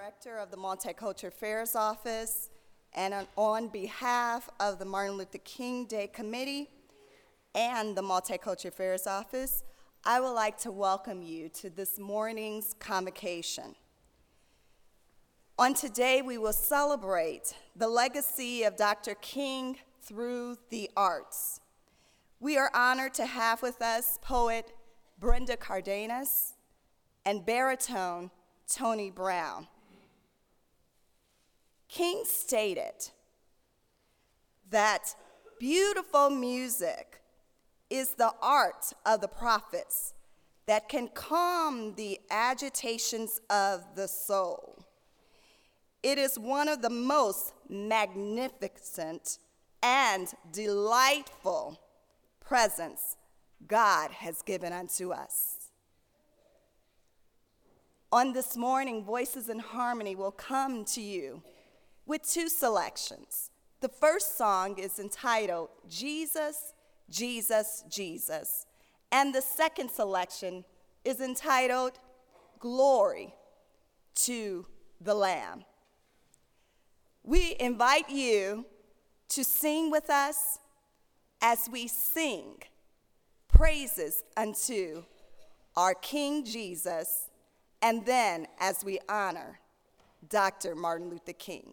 Director of the Multicultural Affairs Office, and on- on behalf of the Martin Luther King Day Committee and the Multicultural Affairs Office, I would like to welcome you to this morning's convocation. On today, we will celebrate the legacy of Dr. King through the arts. We are honored to have with us poet Brenda Cardenas and baritone Tony Brown. King stated that beautiful music is the art of the prophets that can calm the agitations of the soul. It is one of the most magnificent and delightful presents God has given unto us. On this morning, Voices in Harmony will come to you with two selections. The first song is entitled Jesus, Jesus, Jesus, and the second selection is entitled Glory to the Lamb. We invite you to sing with us as we sing praises unto our King Jesus, and then as we honor Dr. Martin Luther King.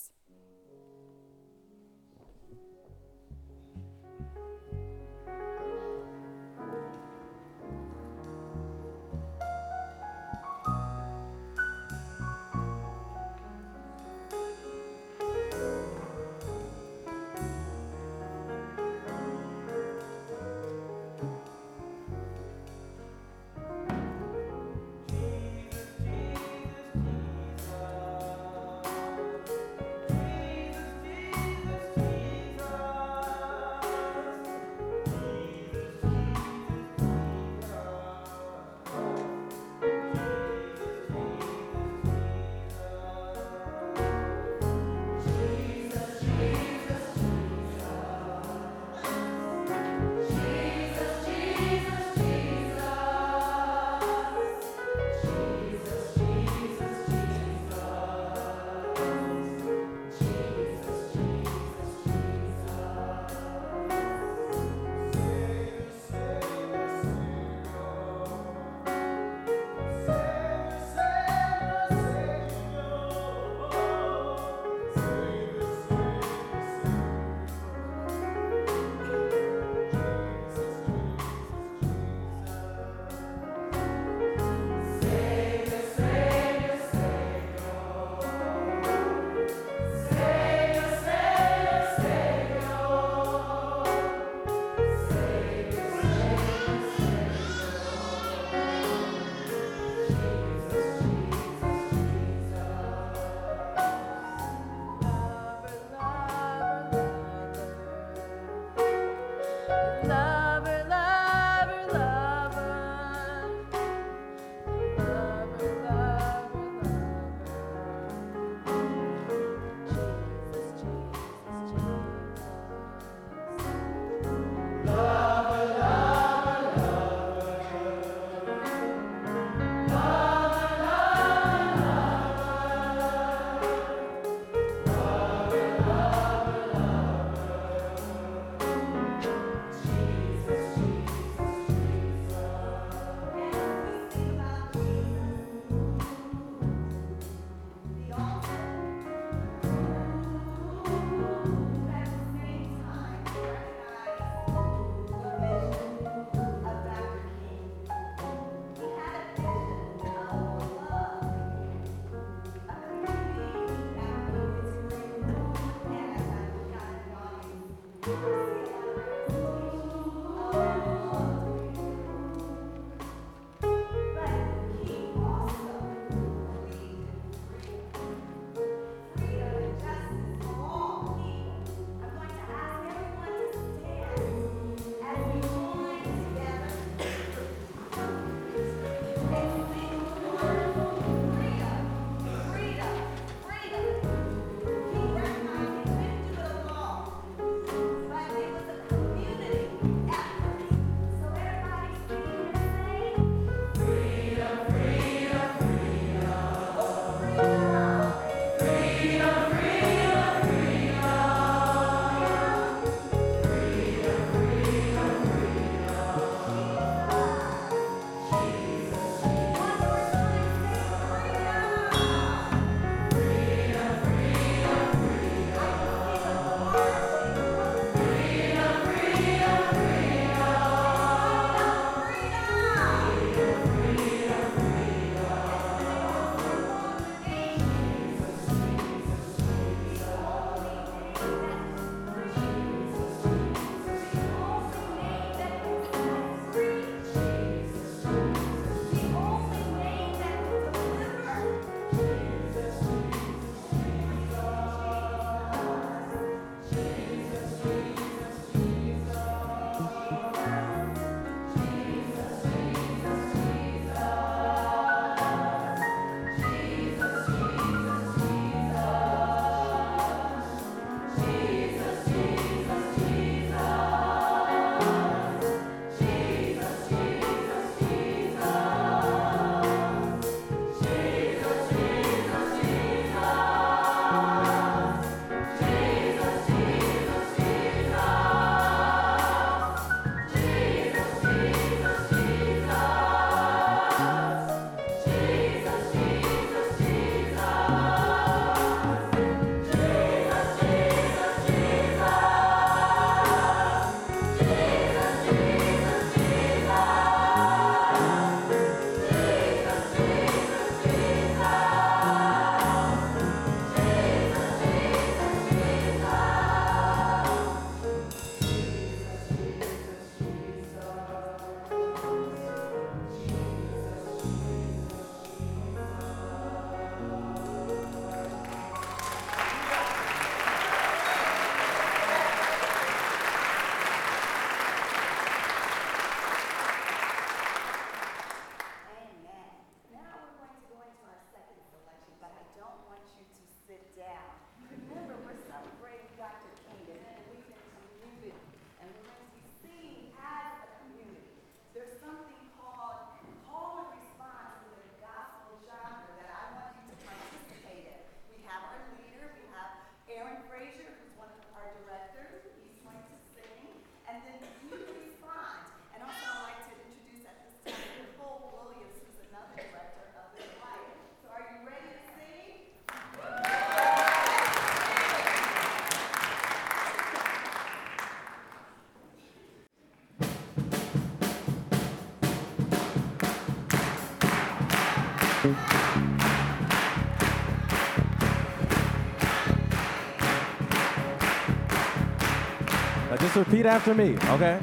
Just repeat after me, okay?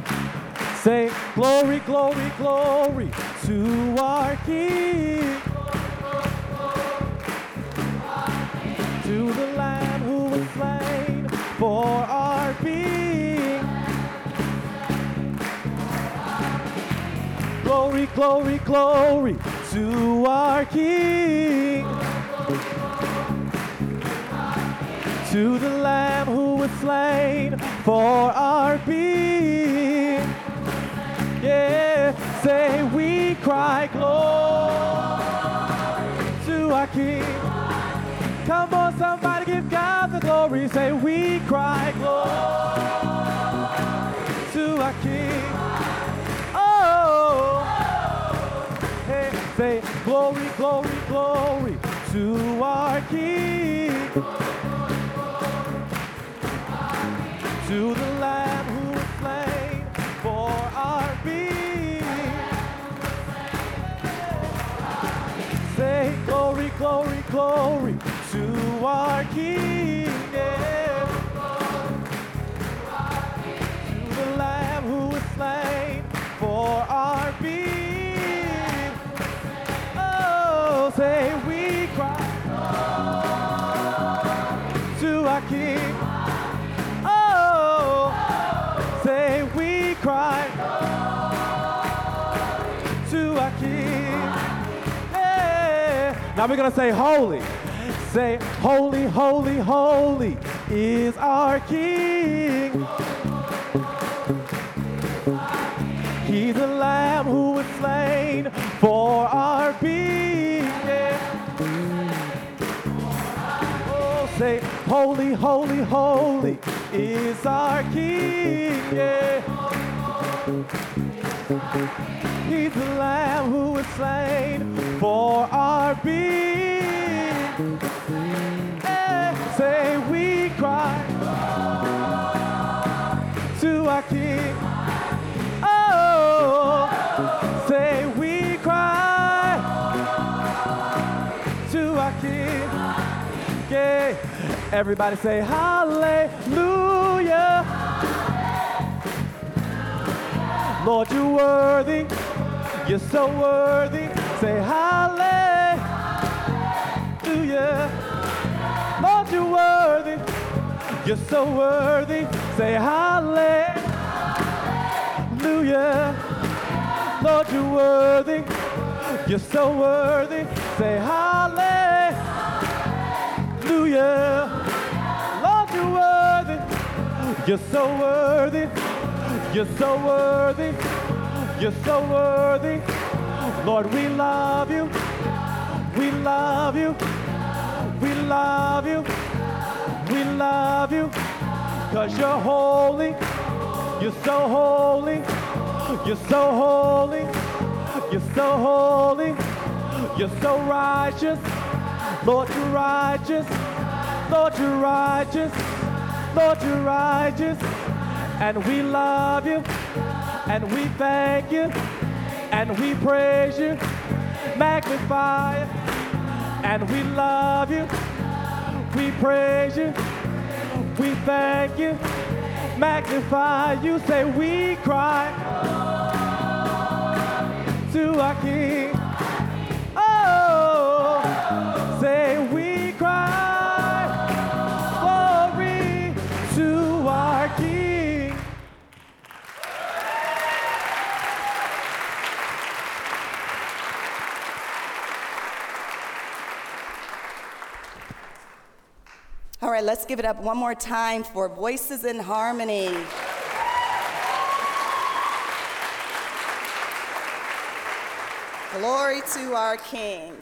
Say, glory, glory, glory to our King. To the Lamb who was slain for our being. Glory, glory, glory to our King. To the Lamb who was slain for cry glory to our King. Come on, somebody give God the glory. Say we cry glory to our King. Oh, hey, say glory, glory, glory to our King. to the cry to our King. Yeah. Now we're gonna say holy. Say holy, holy, holy is our King. He's the Lamb who was slain for our being. Oh, say, holy, holy, holy is our King. Yeah. He's the Lamb who was slain for our being. Yeah. Say, we cry to our King. Oh, say, we cry to our King. Yeah. Everybody say hallelujah. Lord, you're worthy. You're so worthy. Say hallelujah. Lord, you're worthy. You're so worthy. Say hallelujah. Lord, you're worthy. You're so worthy. Say hallelujah. Lord, you're worthy. You're so worthy. You're so worthy. You're so worthy. Lord, we love you. We love you. We love you. We love you. Cause you're holy. You're so holy. You're so holy. You're so holy. You're so righteous. Lord, you're righteous. Lord, you're righteous. Lord, you're righteous. And we love you. And we thank you. And we praise you. Magnify. And we love you. We praise you. We thank you. Magnify you. Say, we cry to our King. Let's give it up one more time for Voices in Harmony. Glory to our King.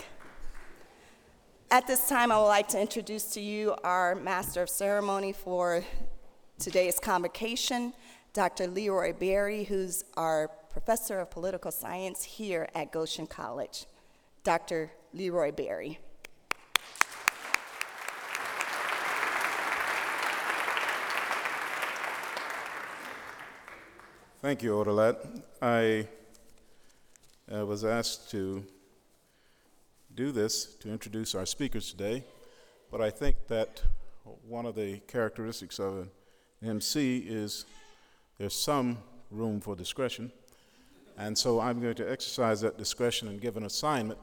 At this time, I would like to introduce to you our Master of Ceremony for today's convocation, Dr. Leroy Berry, who's our Professor of Political Science here at Goshen College. Dr. Leroy Berry. Thank you, Odalat. I uh, was asked to do this to introduce our speakers today, but I think that one of the characteristics of an MC is there's some room for discretion, and so I'm going to exercise that discretion and give an assignment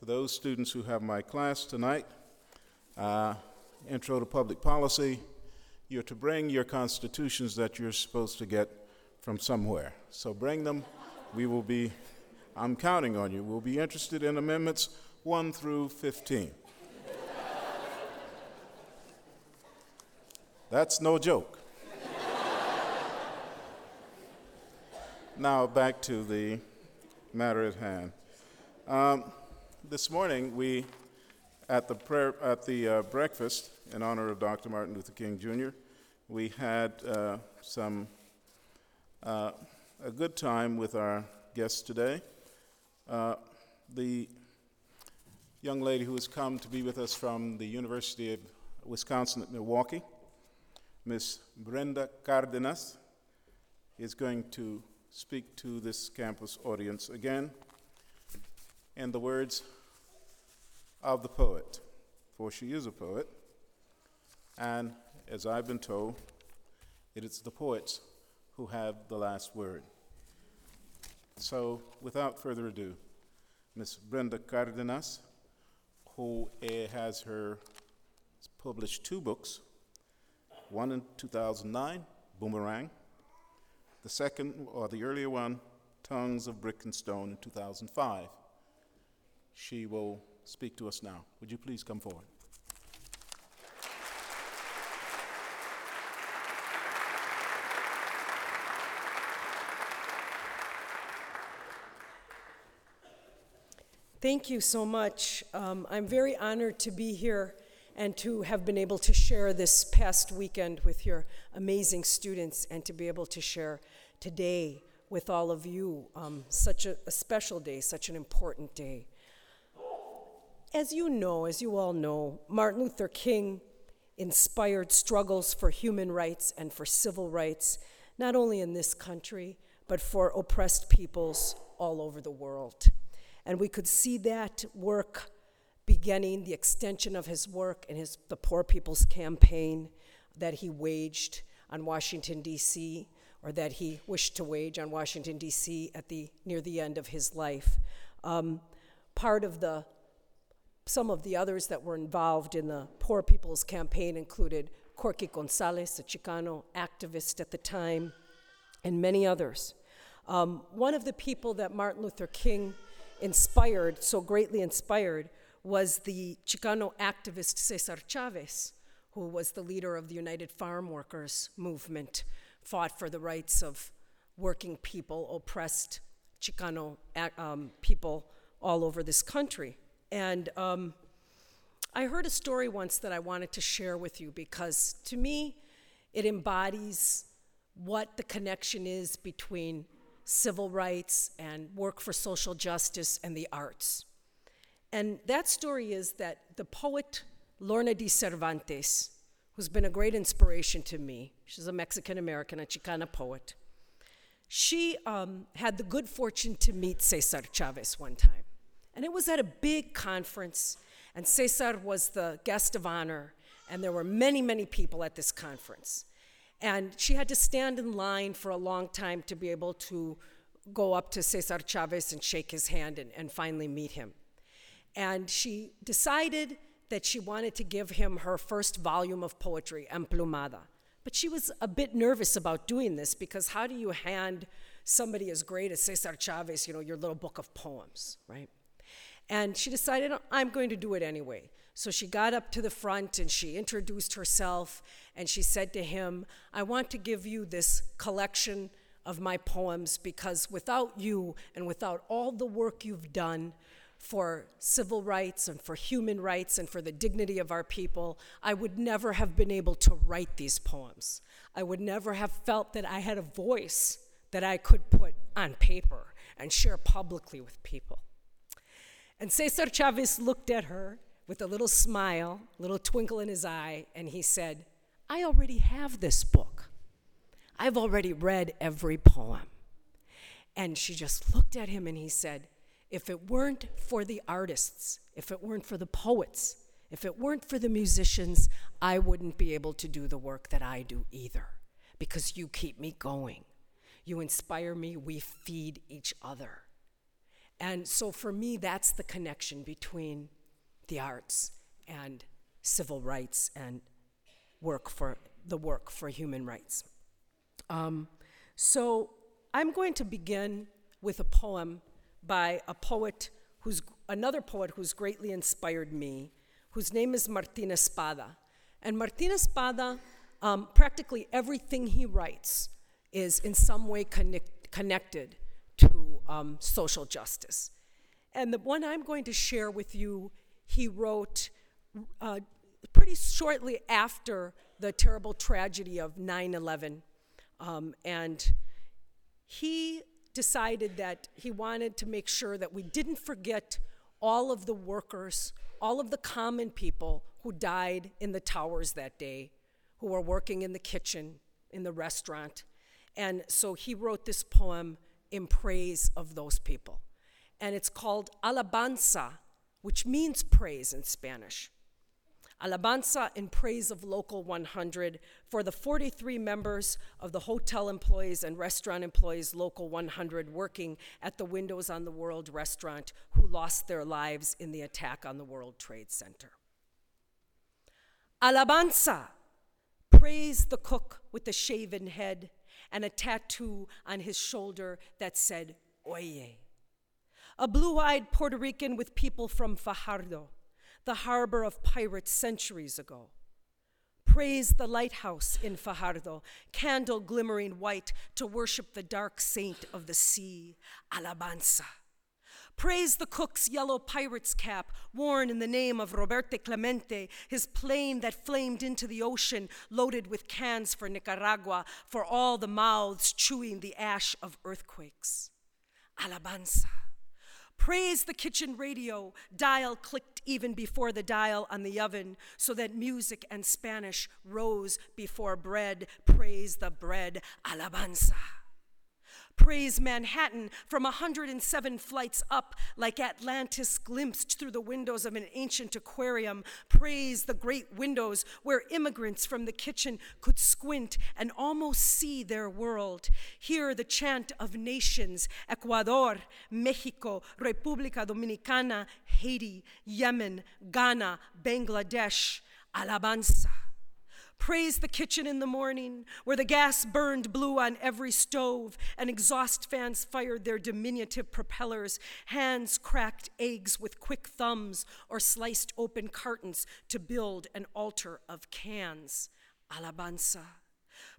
to those students who have my class tonight. Uh, Intro to Public Policy. You're to bring your constitutions that you're supposed to get from somewhere. So bring them. We will be, I'm counting on you. We'll be interested in amendments 1 through 15. That's no joke. now back to the matter at hand. Um, this morning we, at the prayer, at the uh, breakfast in honor of Dr. Martin Luther King Jr., we had uh, some uh, a good time with our guests today. Uh, the young lady who has come to be with us from the University of Wisconsin at Milwaukee, Miss Brenda Cardenas, is going to speak to this campus audience again in the words of the poet, for she is a poet, and as I've been told, it is the poets who have the last word. So, without further ado, Ms. Brenda Cardenas, who eh, has her published two books, one in 2009, Boomerang, the second, or the earlier one, Tongues of Brick and Stone in 2005. She will speak to us now. Would you please come forward? Thank you so much. Um, I'm very honored to be here and to have been able to share this past weekend with your amazing students and to be able to share today with all of you. Um, such a, a special day, such an important day. As you know, as you all know, Martin Luther King inspired struggles for human rights and for civil rights, not only in this country, but for oppressed peoples all over the world. And we could see that work beginning, the extension of his work in his, the Poor People's Campaign that he waged on Washington, D.C., or that he wished to wage on Washington, D.C. at the, near the end of his life. Um, part of the some of the others that were involved in the Poor People's Campaign included Corky Gonzalez, a Chicano activist at the time, and many others. Um, one of the people that Martin Luther King inspired, so greatly inspired, was the Chicano activist Cesar Chavez, who was the leader of the United Farm Workers movement, fought for the rights of working people, oppressed Chicano um, people all over this country. And um, I heard a story once that I wanted to share with you because to me, it embodies what the connection is between civil rights and work for social justice and the arts. And that story is that the poet Lorna Dee Cervantes, who's been a great inspiration to me, she's a Mexican American, a Chicana poet, she um, had the good fortune to meet Cesar Chavez one time. And it was at a big conference and Cesar was the guest of honor, and there were many, many people at this conference. And she had to stand in line for a long time to be able to go up to Cesar Chavez and shake his hand and, and finally meet him. And she decided that she wanted to give him her first volume of poetry, Emplumada. But she was a bit nervous about doing this because how do you hand somebody as great as Cesar Chavez, you know, your little book of poems, right? And she decided, I'm going to do it anyway. So she got up to the front and she introduced herself and she said to him, I want to give you this collection of my poems because without you and without all the work you've done for civil rights and for human rights and for the dignity of our people, I would never have been able to write these poems. I would never have felt that I had a voice that I could put on paper and share publicly with people. And Cesar Chavez looked at her with a little smile, a little twinkle in his eye, and he said, I already have this book. I've already read every poem. And she just looked at him and he said, If it weren't for the artists, if it weren't for the poets, if it weren't for the musicians, I wouldn't be able to do the work that I do either, because you keep me going. You inspire me, we feed each other. And so for me, that's the connection between the arts and civil rights and work for the work for human rights. Um, so I'm going to begin with a poem by a poet who's another poet who's greatly inspired me, whose name is Martin Espada. And Martin Espada, um, practically everything he writes is in some way connect, connected to um, social justice. And the one I'm going to share with you, he wrote uh, pretty shortly after the terrible tragedy of 9 11. Um, and he decided that he wanted to make sure that we didn't forget all of the workers, all of the common people who died in the towers that day, who were working in the kitchen, in the restaurant. And so he wrote this poem in praise of those people. And it's called Alabanza, which means praise in Spanish. Alabanza in praise of Local 100 for the 43 members of the hotel employees and restaurant employees, Local 100, working at the Windows on the World restaurant who lost their lives in the attack on the World Trade Center. Alabanza, praise the cook with the shaven head and a tattoo on his shoulder that said, Oye. A blue eyed Puerto Rican with people from Fajardo, the harbor of pirates centuries ago. Praise the lighthouse in Fajardo, candle glimmering white to worship the dark saint of the sea, Alabanza. Praise the cook's yellow pirate's cap, worn in the name of Roberto Clemente, his plane that flamed into the ocean, loaded with cans for Nicaragua, for all the mouths chewing the ash of earthquakes. Alabanza. Praise the kitchen radio, dial clicked even before the dial on the oven, so that music and Spanish rose before bread. Praise the bread, alabanza. Praise Manhattan from 107 flights up, like Atlantis glimpsed through the windows of an ancient aquarium. Praise the great windows where immigrants from the kitchen could squint and almost see their world. Hear the chant of nations Ecuador, Mexico, República Dominicana, Haiti, Yemen, Ghana, Bangladesh. Alabanza. Praise the kitchen in the morning, where the gas burned blue on every stove, and exhaust fans fired their diminutive propellers. Hands cracked eggs with quick thumbs or sliced open cartons to build an altar of cans. Alabanza.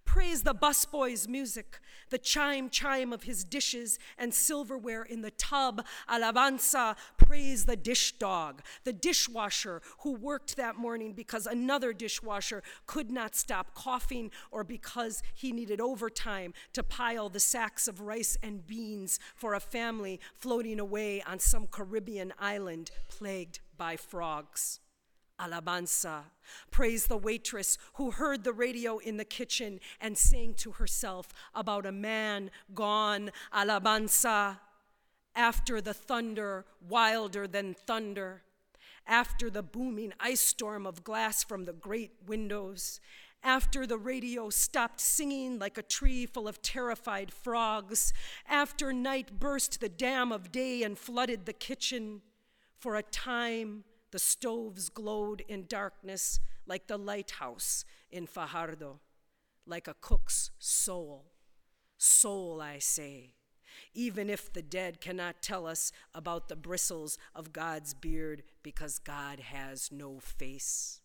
Praise the busboy's music, the chime chime of his dishes and silverware in the tub. Alabanza. Praise the dish dog, the dishwasher who worked that morning because another dishwasher could not stop coughing or because he needed overtime to pile the sacks of rice and beans for a family floating away on some Caribbean island plagued by frogs. Alabanza. Praise the waitress who heard the radio in the kitchen and sang to herself about a man gone. Alabanza. After the thunder, wilder than thunder. After the booming ice storm of glass from the great windows. After the radio stopped singing like a tree full of terrified frogs. After night burst the dam of day and flooded the kitchen. For a time, the stoves glowed in darkness like the lighthouse in Fajardo, like a cook's soul. Soul, I say, even if the dead cannot tell us about the bristles of God's beard because God has no face.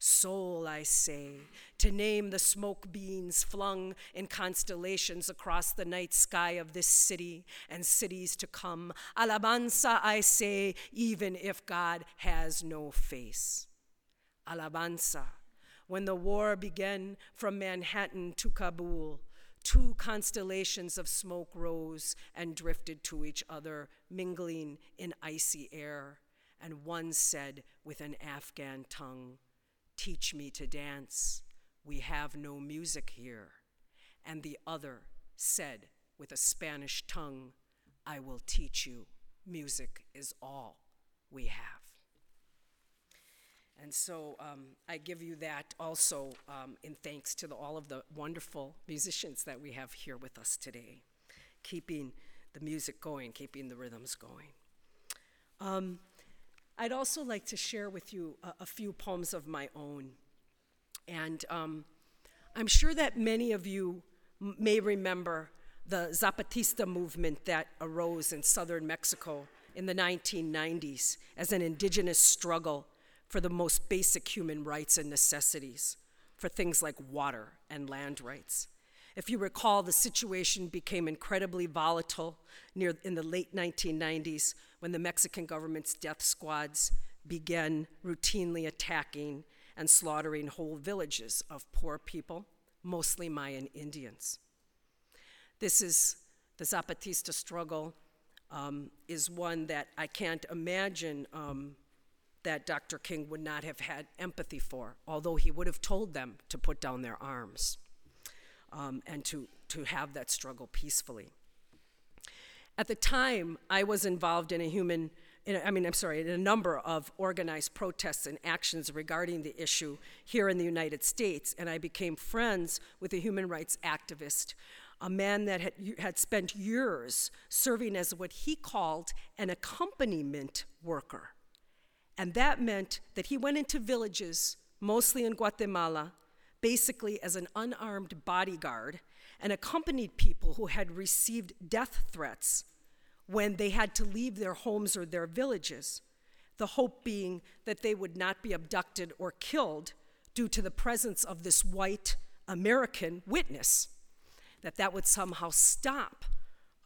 Soul, I say, to name the smoke beans flung in constellations across the night sky of this city and cities to come. Alabanza, I say, even if God has no face. Alabanza, when the war began from Manhattan to Kabul, two constellations of smoke rose and drifted to each other, mingling in icy air. And one said with an Afghan tongue, Teach me to dance. We have no music here. And the other said with a Spanish tongue, I will teach you. Music is all we have. And so um, I give you that also um, in thanks to the, all of the wonderful musicians that we have here with us today, keeping the music going, keeping the rhythms going. Um, I'd also like to share with you a, a few poems of my own. And um, I'm sure that many of you m- may remember the Zapatista movement that arose in southern Mexico in the 1990s as an indigenous struggle for the most basic human rights and necessities, for things like water and land rights. If you recall, the situation became incredibly volatile near in the late 1990s when the Mexican government's death squads began routinely attacking and slaughtering whole villages of poor people, mostly Mayan Indians. This is the Zapatista struggle um, is one that I can't imagine um, that Dr. King would not have had empathy for, although he would have told them to put down their arms um, and to, to have that struggle peacefully. At the time, I was involved in a human, in a, I mean, I'm sorry, in a number of organized protests and actions regarding the issue here in the United States, and I became friends with a human rights activist, a man that had, had spent years serving as what he called an accompaniment worker. And that meant that he went into villages, mostly in Guatemala, basically as an unarmed bodyguard, and accompanied people who had received death threats when they had to leave their homes or their villages, the hope being that they would not be abducted or killed due to the presence of this white American witness, that that would somehow stop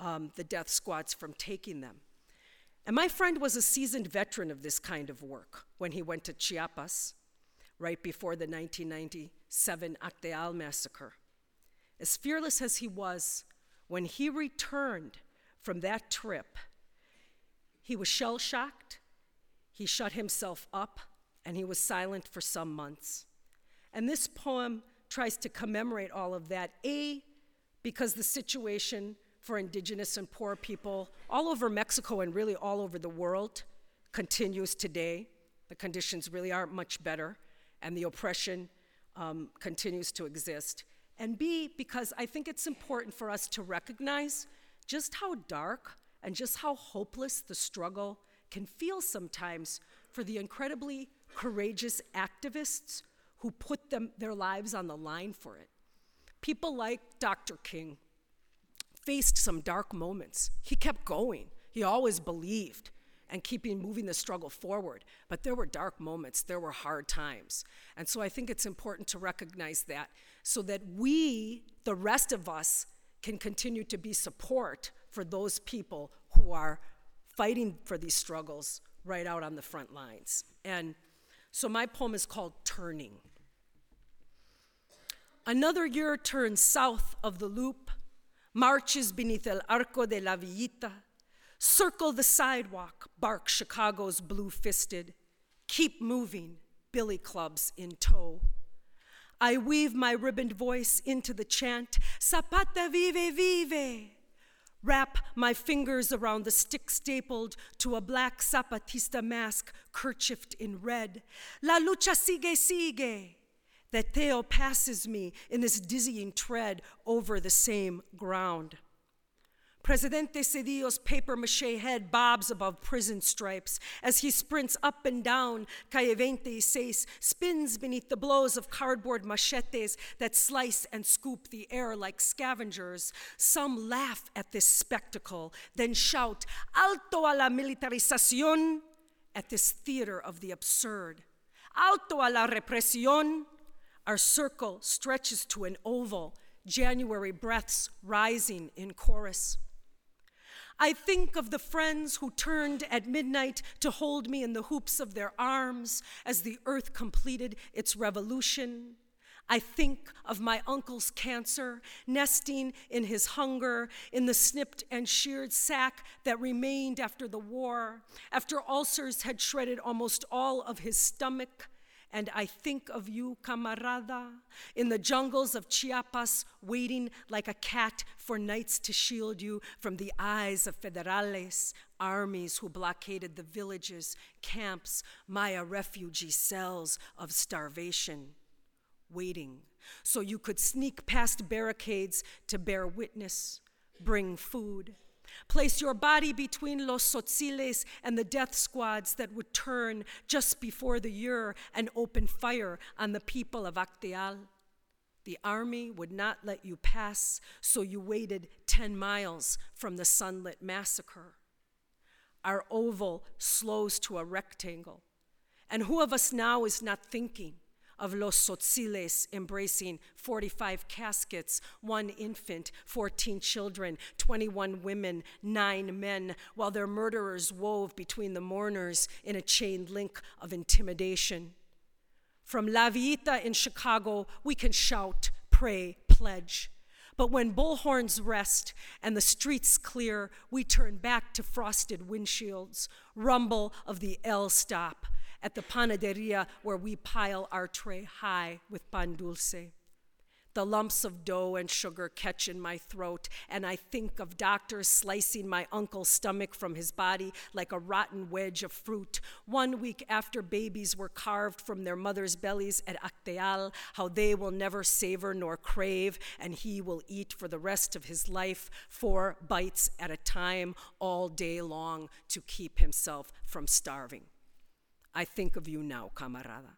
um, the death squads from taking them. And my friend was a seasoned veteran of this kind of work when he went to Chiapas right before the 1997 Acteal massacre. As fearless as he was, when he returned from that trip, he was shell shocked, he shut himself up, and he was silent for some months. And this poem tries to commemorate all of that. A, because the situation for indigenous and poor people all over Mexico and really all over the world continues today. The conditions really aren't much better, and the oppression um, continues to exist. And B, because I think it's important for us to recognize just how dark and just how hopeless the struggle can feel sometimes for the incredibly courageous activists who put them, their lives on the line for it. People like Dr. King faced some dark moments. He kept going, he always believed and keeping moving the struggle forward. But there were dark moments, there were hard times. And so I think it's important to recognize that so that we, the rest of us, can continue to be support for those people who are fighting for these struggles right out on the front lines. And so my poem is called Turning. Another year turns south of the loop, marches beneath El Arco de la Villita, circle the sidewalk, bark Chicago's blue fisted, keep moving, billy clubs in tow. I weave my ribboned voice into the chant, Zapata vive vive. Wrap my fingers around the stick stapled to a black Zapatista mask, kerchiefed in red. La lucha sigue, sigue that Theo passes me in this dizzying tread over the same ground. Presidente Zedillo's paper mache head bobs above prison stripes as he sprints up and down Calle 26, spins beneath the blows of cardboard machetes that slice and scoop the air like scavengers. Some laugh at this spectacle, then shout, Alto a la militarización, at this theater of the absurd. Alto a la represión, our circle stretches to an oval, January breaths rising in chorus. I think of the friends who turned at midnight to hold me in the hoops of their arms as the earth completed its revolution. I think of my uncle's cancer, nesting in his hunger, in the snipped and sheared sack that remained after the war, after ulcers had shredded almost all of his stomach, and I think of you, camarada, in the jungles of Chiapas, waiting like a cat for nights to shield you from the eyes of federales, armies who blockaded the villages, camps, Maya refugee cells of starvation, waiting. So you could sneak past barricades to bear witness, bring food, Place your body between los tzotziles and the death squads that would turn just before the year and open fire on the people of Acteal. The army would not let you pass, so you waited 10 miles from the sunlit massacre. Our oval slows to a rectangle. And who of us now is not thinking of Los Tzotziles embracing 45 caskets, one infant, 14 children, 21 women, nine men, while their murderers wove between the mourners in a chain link of intimidation. From La Villita in Chicago, we can shout, pray, pledge. But when bullhorns rest and the streets clear, we turn back to frosted windshields, rumble of the L stop, at the panaderia where we pile our tray high with pan dulce. The lumps of dough and sugar catch in my throat, and I think of doctors slicing my uncle's stomach from his body like a rotten wedge of fruit. One week after babies were carved from their mothers' bellies at Acteal, how they will never savor nor crave, and he will eat for the rest of his life four bites at a time all day long to keep himself from starving. I think of you now, camarada.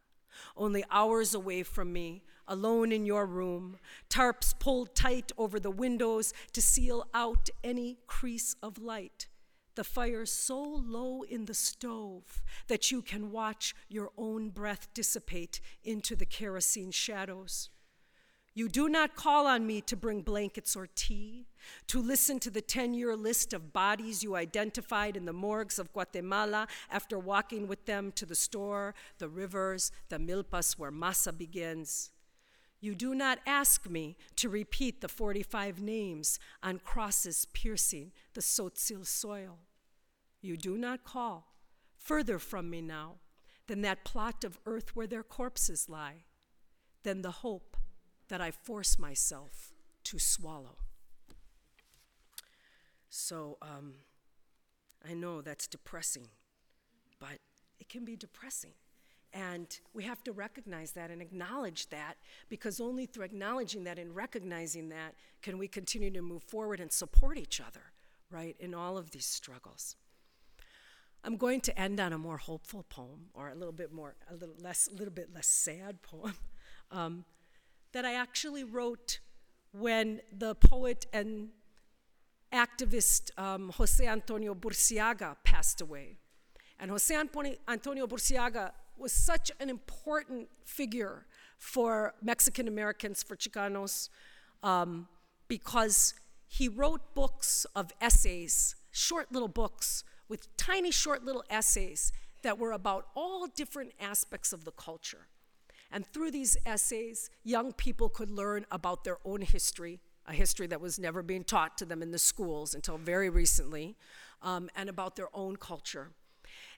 Only hours away from me, alone in your room, tarps pulled tight over the windows to seal out any crease of light. The fire so low in the stove that you can watch your own breath dissipate into the kerosene shadows. You do not call on me to bring blankets or tea, to listen to the 10 year list of bodies you identified in the morgues of Guatemala after walking with them to the store, the rivers, the milpas where masa begins. You do not ask me to repeat the 45 names on crosses piercing the Tzotzil soil. You do not call further from me now than that plot of earth where their corpses lie, than the hope that I force myself to swallow. So um, I know that's depressing, but it can be depressing. And we have to recognize that and acknowledge that because only through acknowledging that and recognizing that can we continue to move forward and support each other, right, in all of these struggles. I'm going to end on a more hopeful poem or a little bit more, a little less, a little bit less sad poem. um, that I actually wrote when the poet and activist um, Jose Antonio Burciaga passed away. And Jose Antonio Burciaga was such an important figure for Mexican Americans, for Chicanos, um, because he wrote books of essays, short little books with tiny short little essays that were about all different aspects of the culture. And through these essays, young people could learn about their own history, a history that was never being taught to them in the schools until very recently, um, and about their own culture.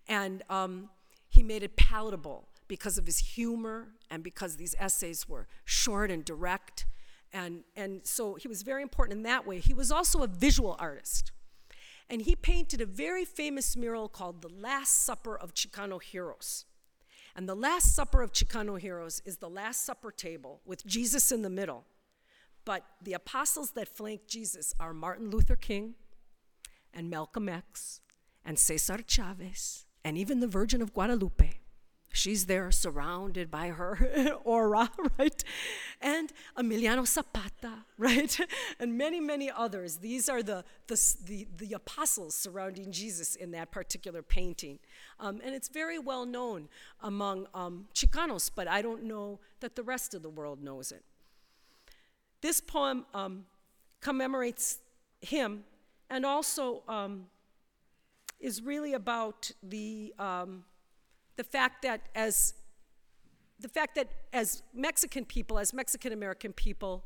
And um, he made it palatable because of his humor and because these essays were short and direct. And, and so he was very important in that way. He was also a visual artist. And he painted a very famous mural called The Last Supper of Chicano Heroes. And the Last Supper of Chicano Heroes is the Last Supper table with Jesus in the middle. But the apostles that flank Jesus are Martin Luther King and Malcolm X and Cesar Chavez and even the Virgin of Guadalupe. She's there surrounded by her aura, right? And Emiliano Zapata, right? And many, many others. These are the, the, the, the apostles surrounding Jesus in that particular painting. Um, and it's very well known among um, Chicanos, but I don't know that the rest of the world knows it. This poem um, commemorates him and also um, is really about the um, the fact that as the fact that as Mexican people, as Mexican American people,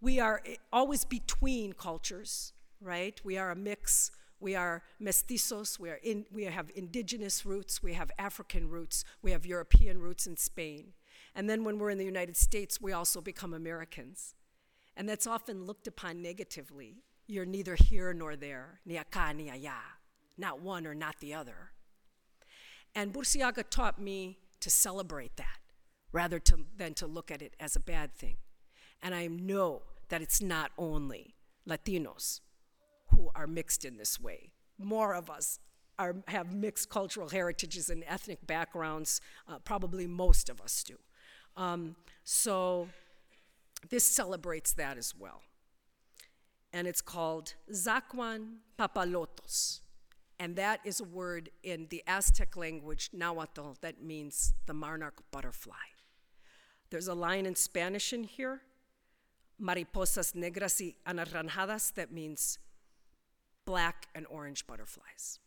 we are always between cultures, right? We are a mix. We are mestizos. We, are in, we have indigenous roots. We have African roots. We have European roots in Spain. And then when we're in the United States, we also become Americans. And that's often looked upon negatively. You're neither here nor there, ni acá ni allá, not one or not the other. And Burciaga taught me to celebrate that rather to, than to look at it as a bad thing. And I know that it's not only Latinos who are mixed in this way. More of us are, have mixed cultural heritages and ethnic backgrounds. Uh, probably most of us do. Um, so this celebrates that as well. And it's called Zacuan Papalotos. And that is a word in the Aztec language, Nahuatl, that means the monarch butterfly. There's a line in Spanish in here, mariposas negras y anaranjadas, that means black and orange butterflies.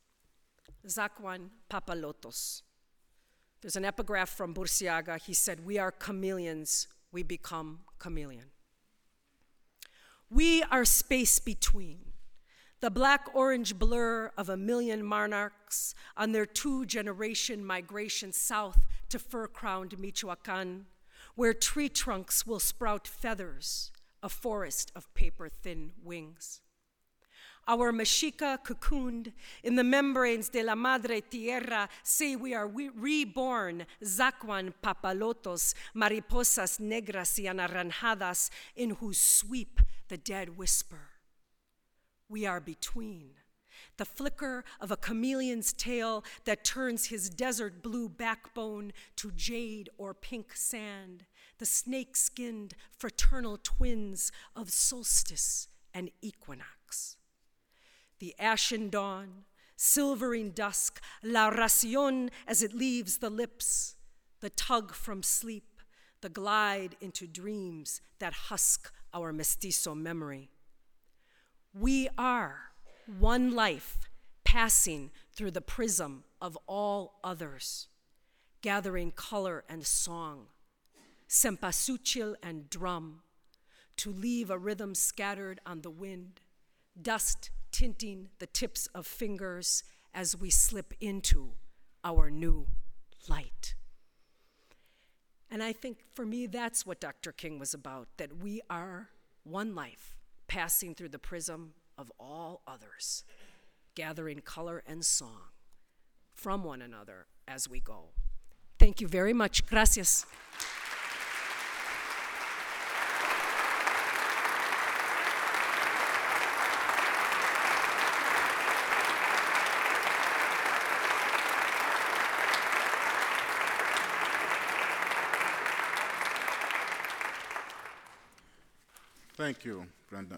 Zacuan papalotos. There's an epigraph from Burciaga. He said, We are chameleons, we become chameleon. We are space between the black orange blur of a million monarchs on their two generation migration south to fur crowned Michoacan, where tree trunks will sprout feathers, a forest of paper thin wings. Our Mexica cocooned in the membranes de la Madre Tierra say we are reborn, Zacuan papalotos, mariposas negras y anaranjadas, in whose sweep the dead whisper we are between. The flicker of a chameleon's tail that turns his desert blue backbone to jade or pink sand, the snake skinned fraternal twins of solstice and equinox. The ashen dawn, silvering dusk, la racion as it leaves the lips, the tug from sleep, the glide into dreams that husk our mestizo memory. We are one life passing through the prism of all others, gathering color and song, sempasuchil and drum, to leave a rhythm scattered on the wind, dust tinting the tips of fingers as we slip into our new light. And I think for me, that's what Dr. King was about that we are one life passing through the prism of all others, gathering color and song from one another as we go. Thank you very much. Gracias. Thank you, Brenda.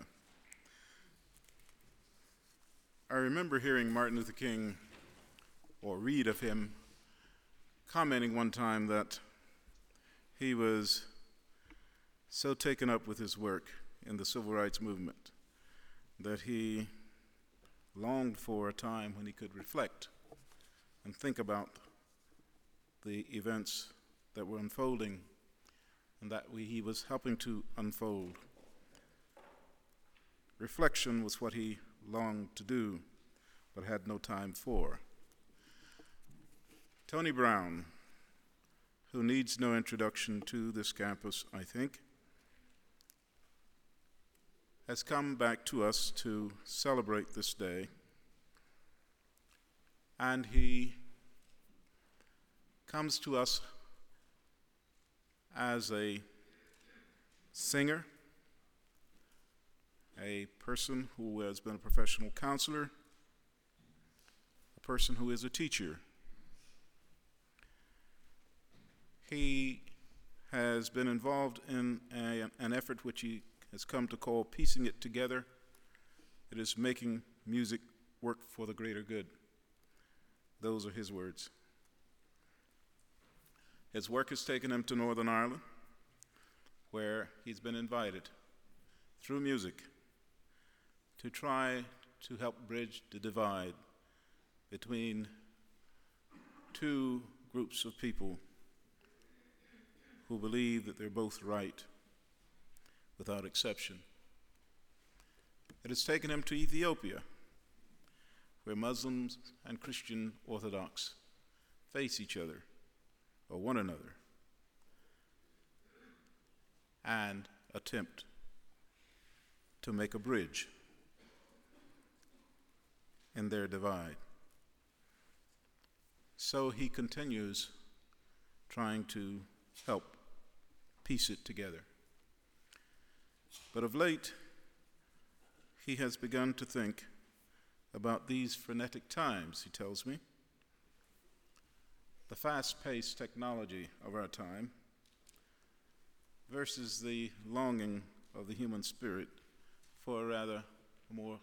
I remember hearing Martin Luther King, or read of him, commenting one time that he was so taken up with his work in the civil rights movement that he longed for a time when he could reflect and think about the events that were unfolding and that we, he was helping to unfold. Reflection was what he longed to do, but had no time for. Tony Brown, who needs no introduction to this campus, I think, has come back to us to celebrate this day. And he comes to us as a singer, a person who has been a professional counselor, a person who is a teacher. He has been involved in a, an effort which he has come to call piecing it together. It is making music work for the greater good. Those are his words. His work has taken him to Northern Ireland, where he's been invited through music to try to help bridge the divide between two groups of people who believe that they're both right without exception. It has taken him to Ethiopia, where Muslims and Christian Orthodox face each other or one another and attempt to make a bridge in their divide. So he continues trying to help piece it together. But of late, he has begun to think about these frenetic times, he tells me the fast paced technology of our time versus the longing of the human spirit for a rather more,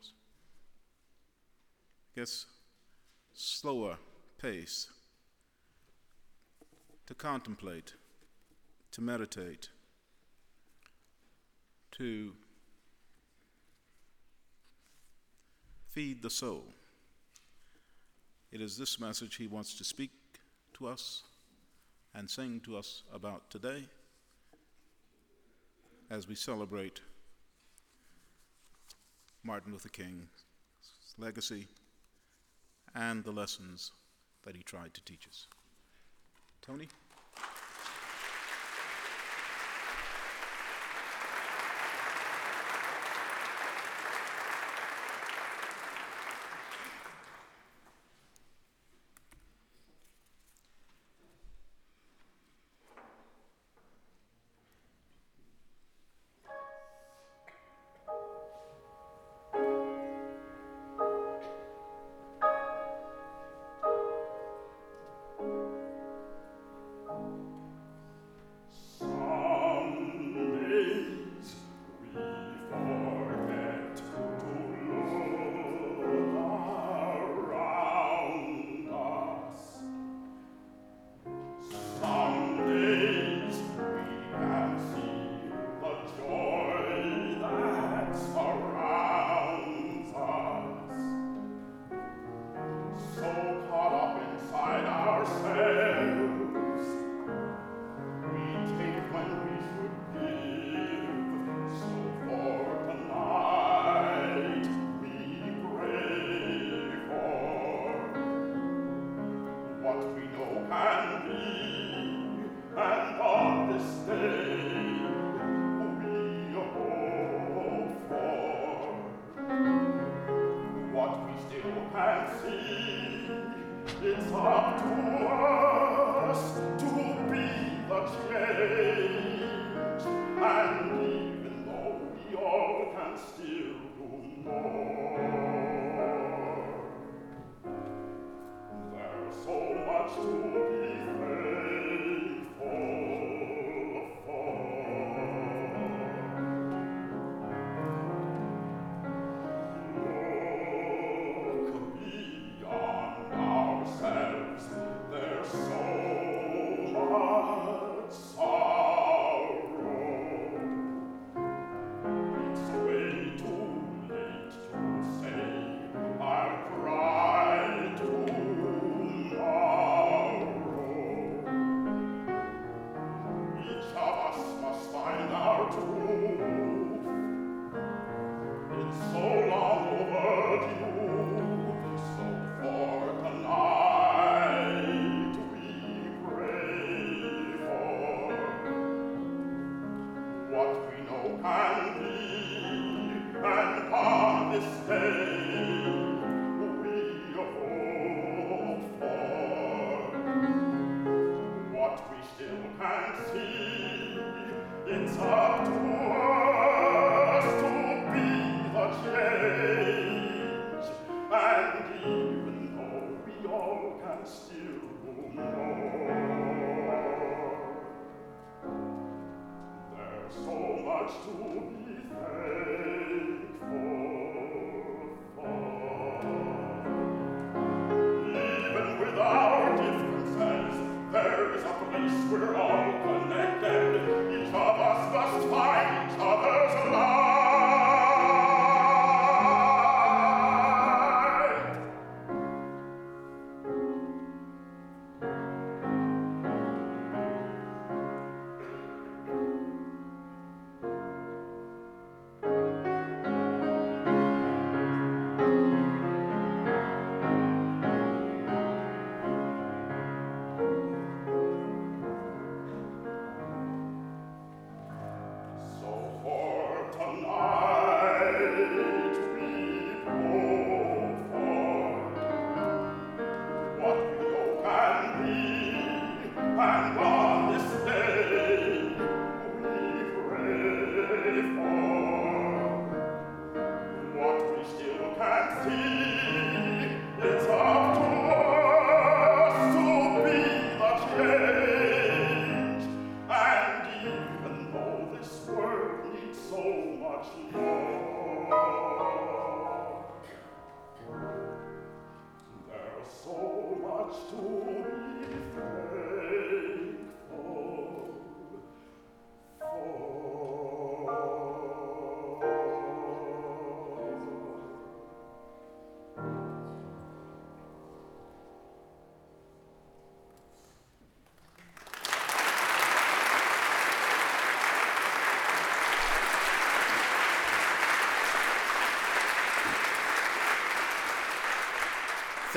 I guess, slower pace to contemplate, to meditate, to feed the soul. It is this message he wants to speak to us and sing to us about today as we celebrate Martin Luther King's legacy and the lessons that he tried to teach us. Tony?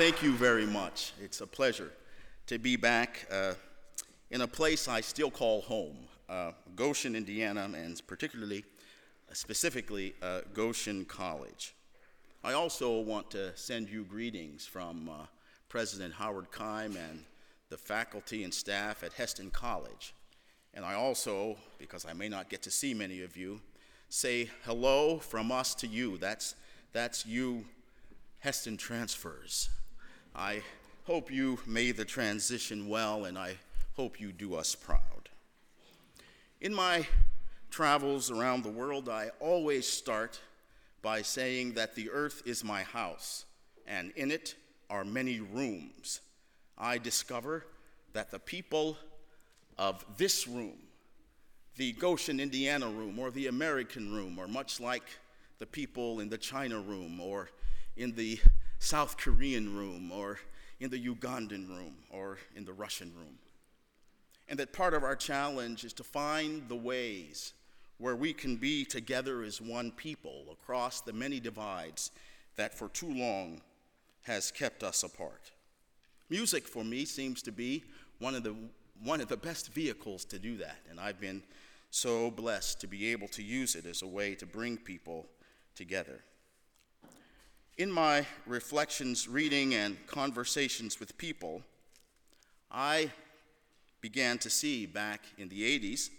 Thank you very much. It's a pleasure to be back uh, in a place I still call home, uh, Goshen, Indiana, and particularly, uh, specifically, uh, Goshen College. I also want to send you greetings from uh, President Howard Keim and the faculty and staff at Hesston College. And I also, because I may not get to see many of you, say hello from us to you. That's, that's you, Hesston transfers. I hope you made the transition well, and I hope you do us proud. In my travels around the world, I always start by saying that the earth is my house, and in it are many rooms. I discover that the people of this room, the Goshen, Indiana room, or the American room, are much like the people in the China room or in the South Korean room or in the Ugandan room or in the Russian room. And that part of our challenge is to find the ways where we can be together as one people across the many divides that for too long has kept us apart. Music for me seems to be one of the one of the best vehicles to do that, and I've been so blessed to be able to use it as a way to bring people together. In my reflections, reading, and conversations with people, I began to see back in the 80s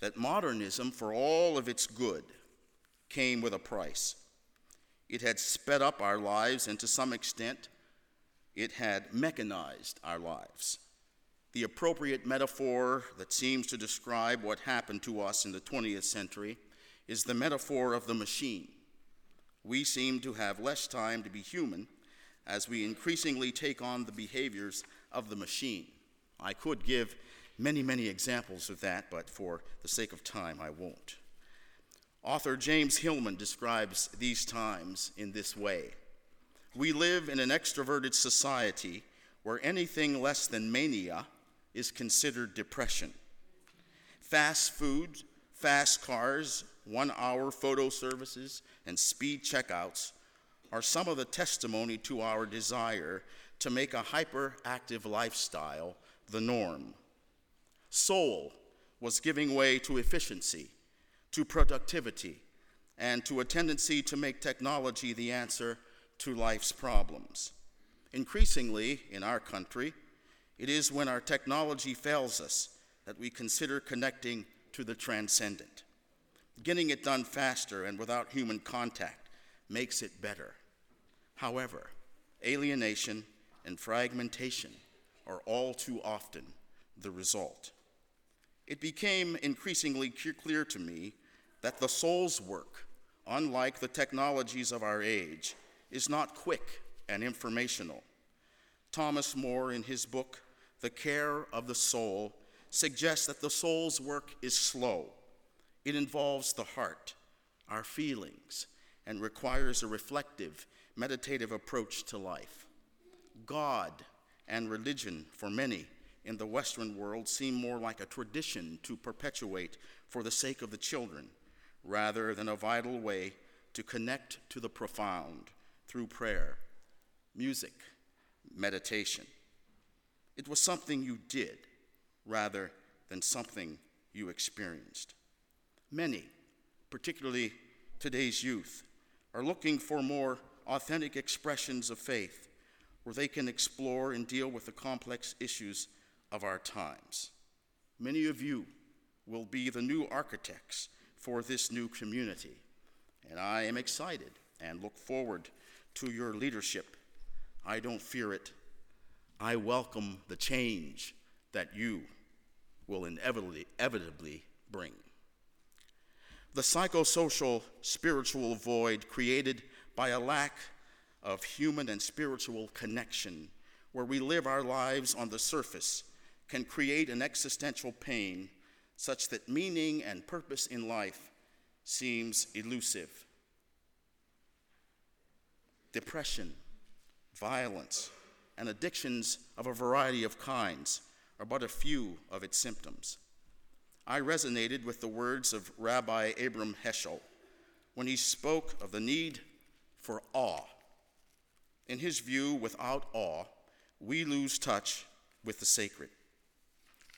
that modernism, for all of its good, came with a price. It had sped up our lives, and to some extent, it had mechanized our lives. The appropriate metaphor that seems to describe what happened to us in the 20th century is the metaphor of the machine we seem to have less time to be human as we increasingly take on the behaviors of the machine. I could give many, many examples of that, but for the sake of time, I won't. Author James Hillman describes these times in this way We live in an extroverted society where anything less than mania is considered depression. Fast food, fast cars, one hour photo services, and speed checkouts are some of the testimony to our desire to make a hyperactive lifestyle the norm. Soul was giving way to efficiency, to productivity, and to a tendency to make technology the answer to life's problems. Increasingly, in our country, it is when our technology fails us that we consider connecting to the transcendent. Getting it done faster and without human contact makes it better. However, alienation and fragmentation are all too often the result. It became increasingly clear to me that the soul's work, unlike the technologies of our age, is not quick and informational. Thomas Moore, in his book, The Care of the Soul, suggests that the soul's work is slow. It involves the heart, our feelings, and requires a reflective, meditative approach to life. God and religion, for many in the Western world, seem more like a tradition to perpetuate for the sake of the children rather than a vital way to connect to the profound through prayer, music, meditation. It was something you did rather than something you experienced. Many, particularly today's youth, are looking for more authentic expressions of faith where they can explore and deal with the complex issues of our times. Many of you will be the new architects for this new community, and I am excited and look forward to your leadership. I don't fear it. I welcome the change that you will inevitably, inevitably bring. The psychosocial spiritual void created by a lack of human and spiritual connection, where we live our lives on the surface, can create an existential pain such that meaning and purpose in life seems elusive. Depression, violence, and addictions of a variety of kinds are but a few of its symptoms. I resonated with the words of Rabbi Abram Heschel when he spoke of the need for awe. In his view, without awe, we lose touch with the sacred.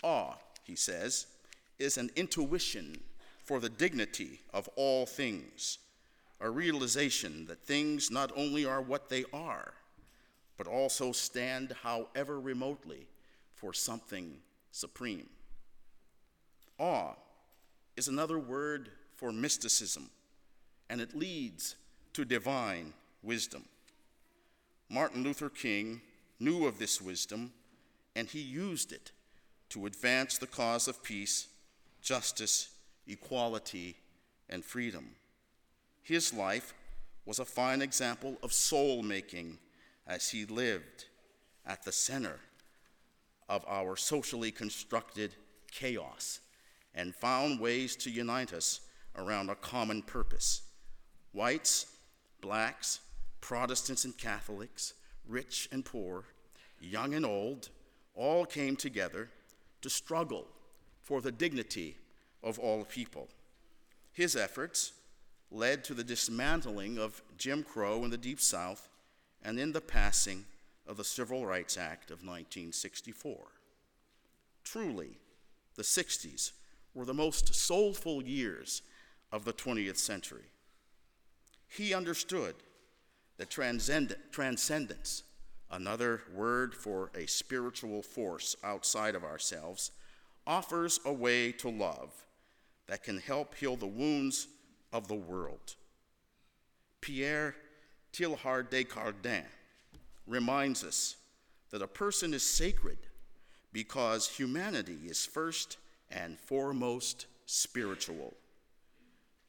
Awe, he says, is an intuition for the dignity of all things, a realization that things not only are what they are, but also stand, however remotely, for something supreme. Awe is another word for mysticism, and it leads to divine wisdom. Martin Luther King knew of this wisdom, and he used it to advance the cause of peace, justice, equality, and freedom. His life was a fine example of soul making as he lived at the center of our socially constructed chaos and found ways to unite us around a common purpose. Whites, blacks, Protestants and Catholics, rich and poor, young and old, all came together to struggle for the dignity of all people. His efforts led to the dismantling of Jim Crow in the Deep South and in the passing of the Civil Rights Act of 1964. Truly, the 60s were the most soulful years of the 20th century. He understood that transcend- transcendence, another word for a spiritual force outside of ourselves, offers a way to love that can help heal the wounds of the world. Pierre Teilhard de Chardin reminds us that a person is sacred because humanity is first and foremost spiritual.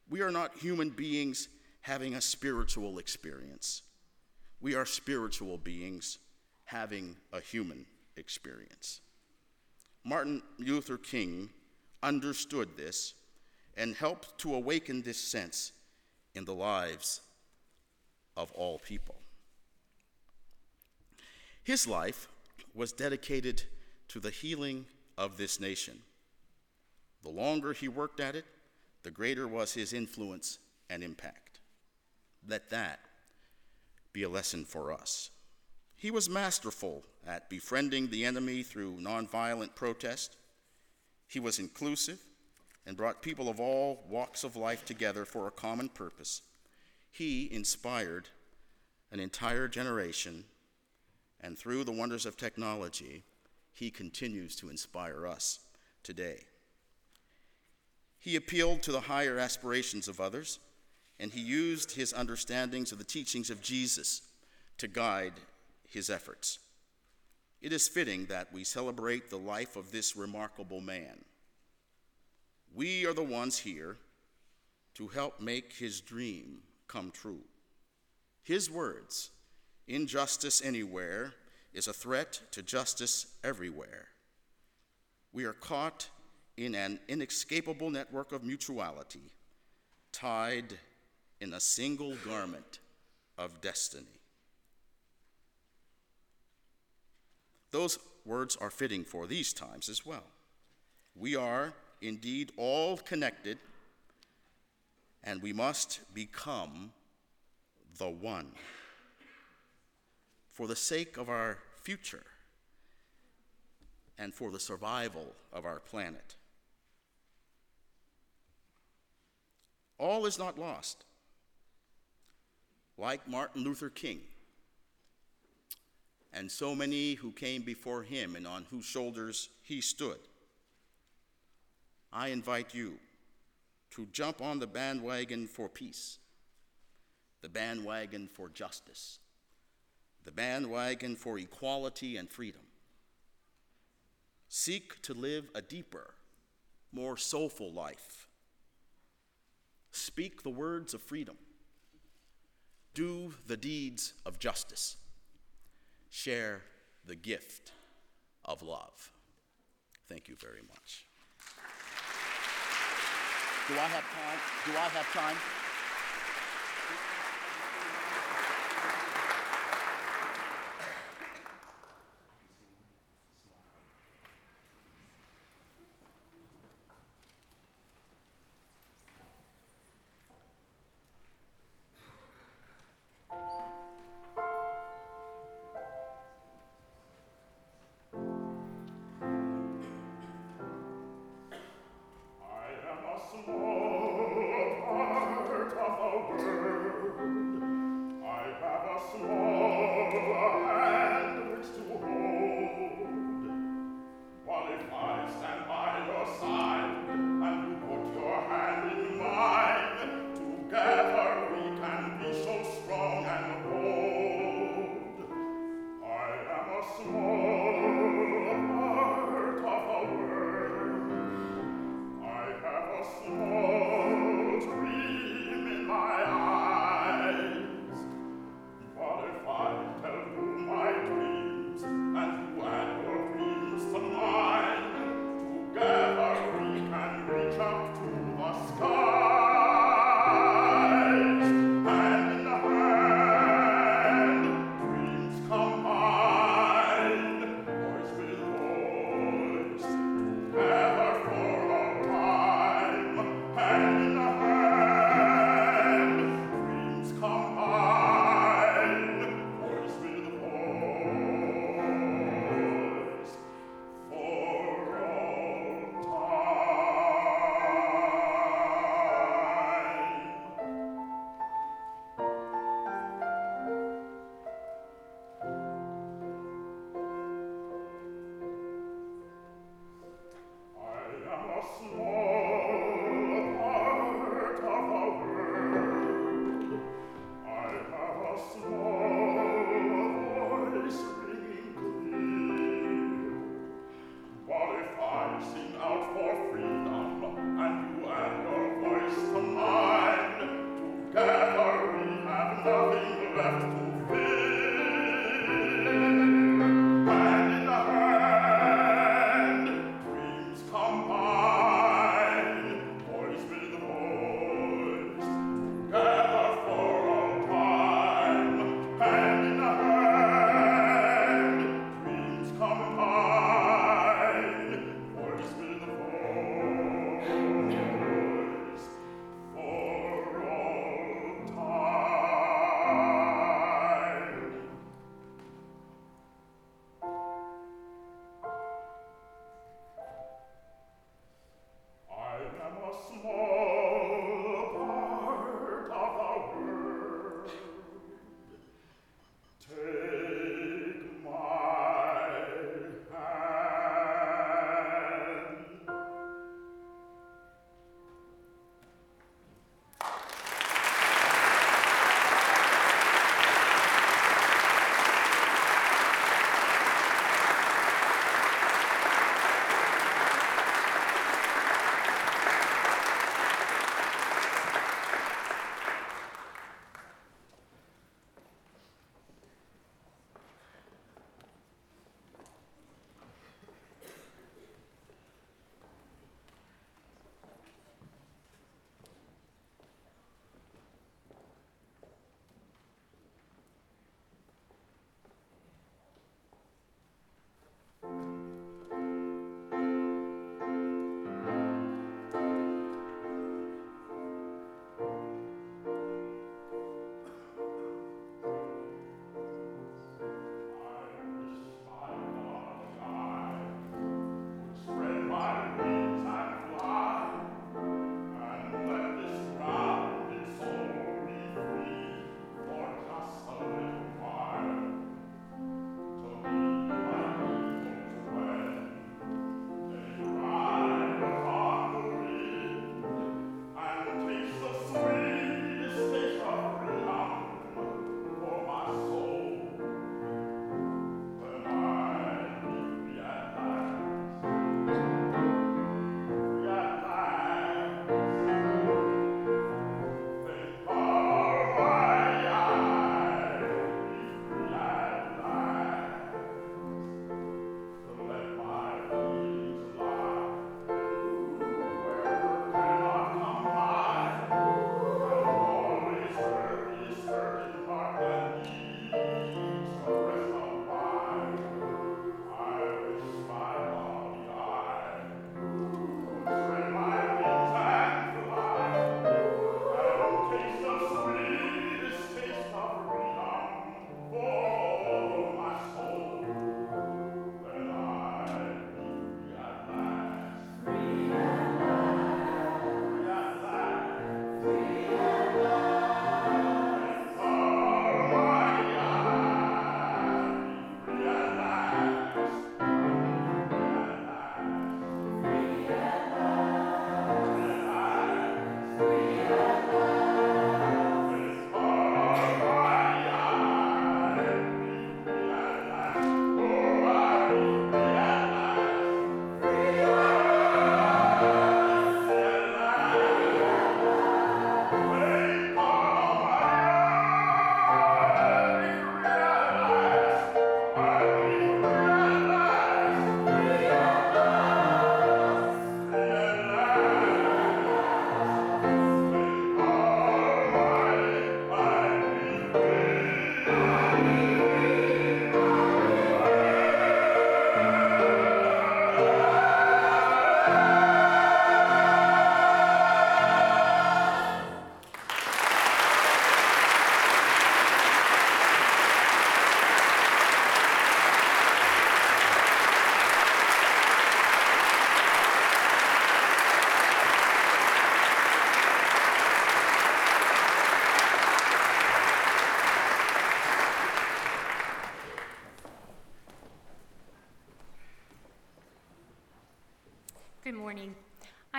We are not human beings having a spiritual experience. We are spiritual beings having a human experience. Martin Luther King understood this and helped to awaken this sense in the lives of all people. His life was dedicated to the healing of this nation. The longer he worked at it, the greater was his influence and impact. Let that be a lesson for us. He was masterful at befriending the enemy through nonviolent protest. He was inclusive and brought people of all walks of life together for a common purpose. He inspired an entire generation, and through the wonders of technology, he continues to inspire us today. He appealed to the higher aspirations of others, and he used his understandings of the teachings of Jesus to guide his efforts. It is fitting that we celebrate the life of this remarkable man. We are the ones here to help make his dream come true. His words, injustice anywhere, is a threat to justice everywhere. We are caught in an inescapable network of mutuality, tied in a single garment of destiny. Those words are fitting for these times as well. We are indeed all connected, and we must become the one. For the sake of our future and for the survival of our planet. All is not lost. Like Martin Luther King and so many who came before him and on whose shoulders he stood, I invite you to jump on the bandwagon for peace, the bandwagon for justice, the bandwagon for equality and freedom. Seek to live a deeper, more soulful life. Speak the words of freedom. Do the deeds of justice. Share the gift of love. Thank you very much. Do I have time? Do I have time?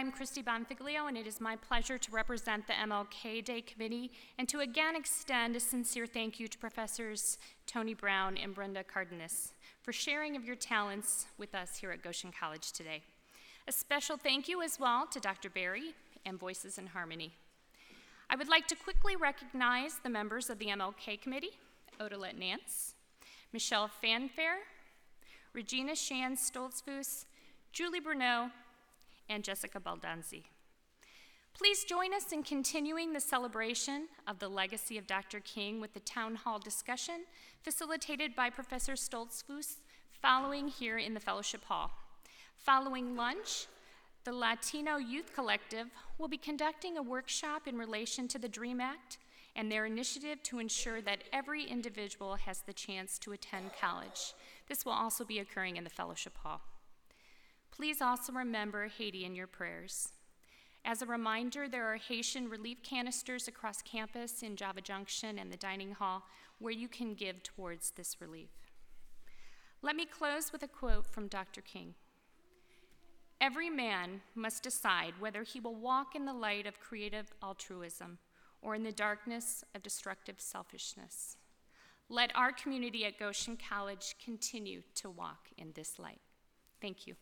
I'm Christy Bonfiglio, and it is my pleasure to represent the MLK Day Committee and to again extend a sincere thank you to Professors Tony Brown and Brenda Cardenas for sharing of your talents with us here at Goshen College today. A special thank you as well to Dr. Barry and Voices in Harmony. I would like to quickly recognize the members of the MLK Committee Odalette Nance, Michelle Fanfare, Regina Shands Stoltzfus, Julie Bruneau, and Jessica Baldanzi. Please join us in continuing the celebration of the legacy of Dr. King with the town hall discussion facilitated by Professor Stoltzfus following here in the fellowship hall. Following lunch, the Latino Youth Collective will be conducting a workshop in relation to the DREAM Act and their initiative to ensure that every individual has the chance to attend college. This will also be occurring in the fellowship hall. Please also remember Haiti in your prayers. As a reminder, there are Haitian relief canisters across campus in Java Junction and the dining hall where you can give towards this relief. Let me close with a quote from Dr. King. Every man must decide whether he will walk in the light of creative altruism or in the darkness of destructive selfishness. Let our community at Goshen College continue to walk in this light. Thank you.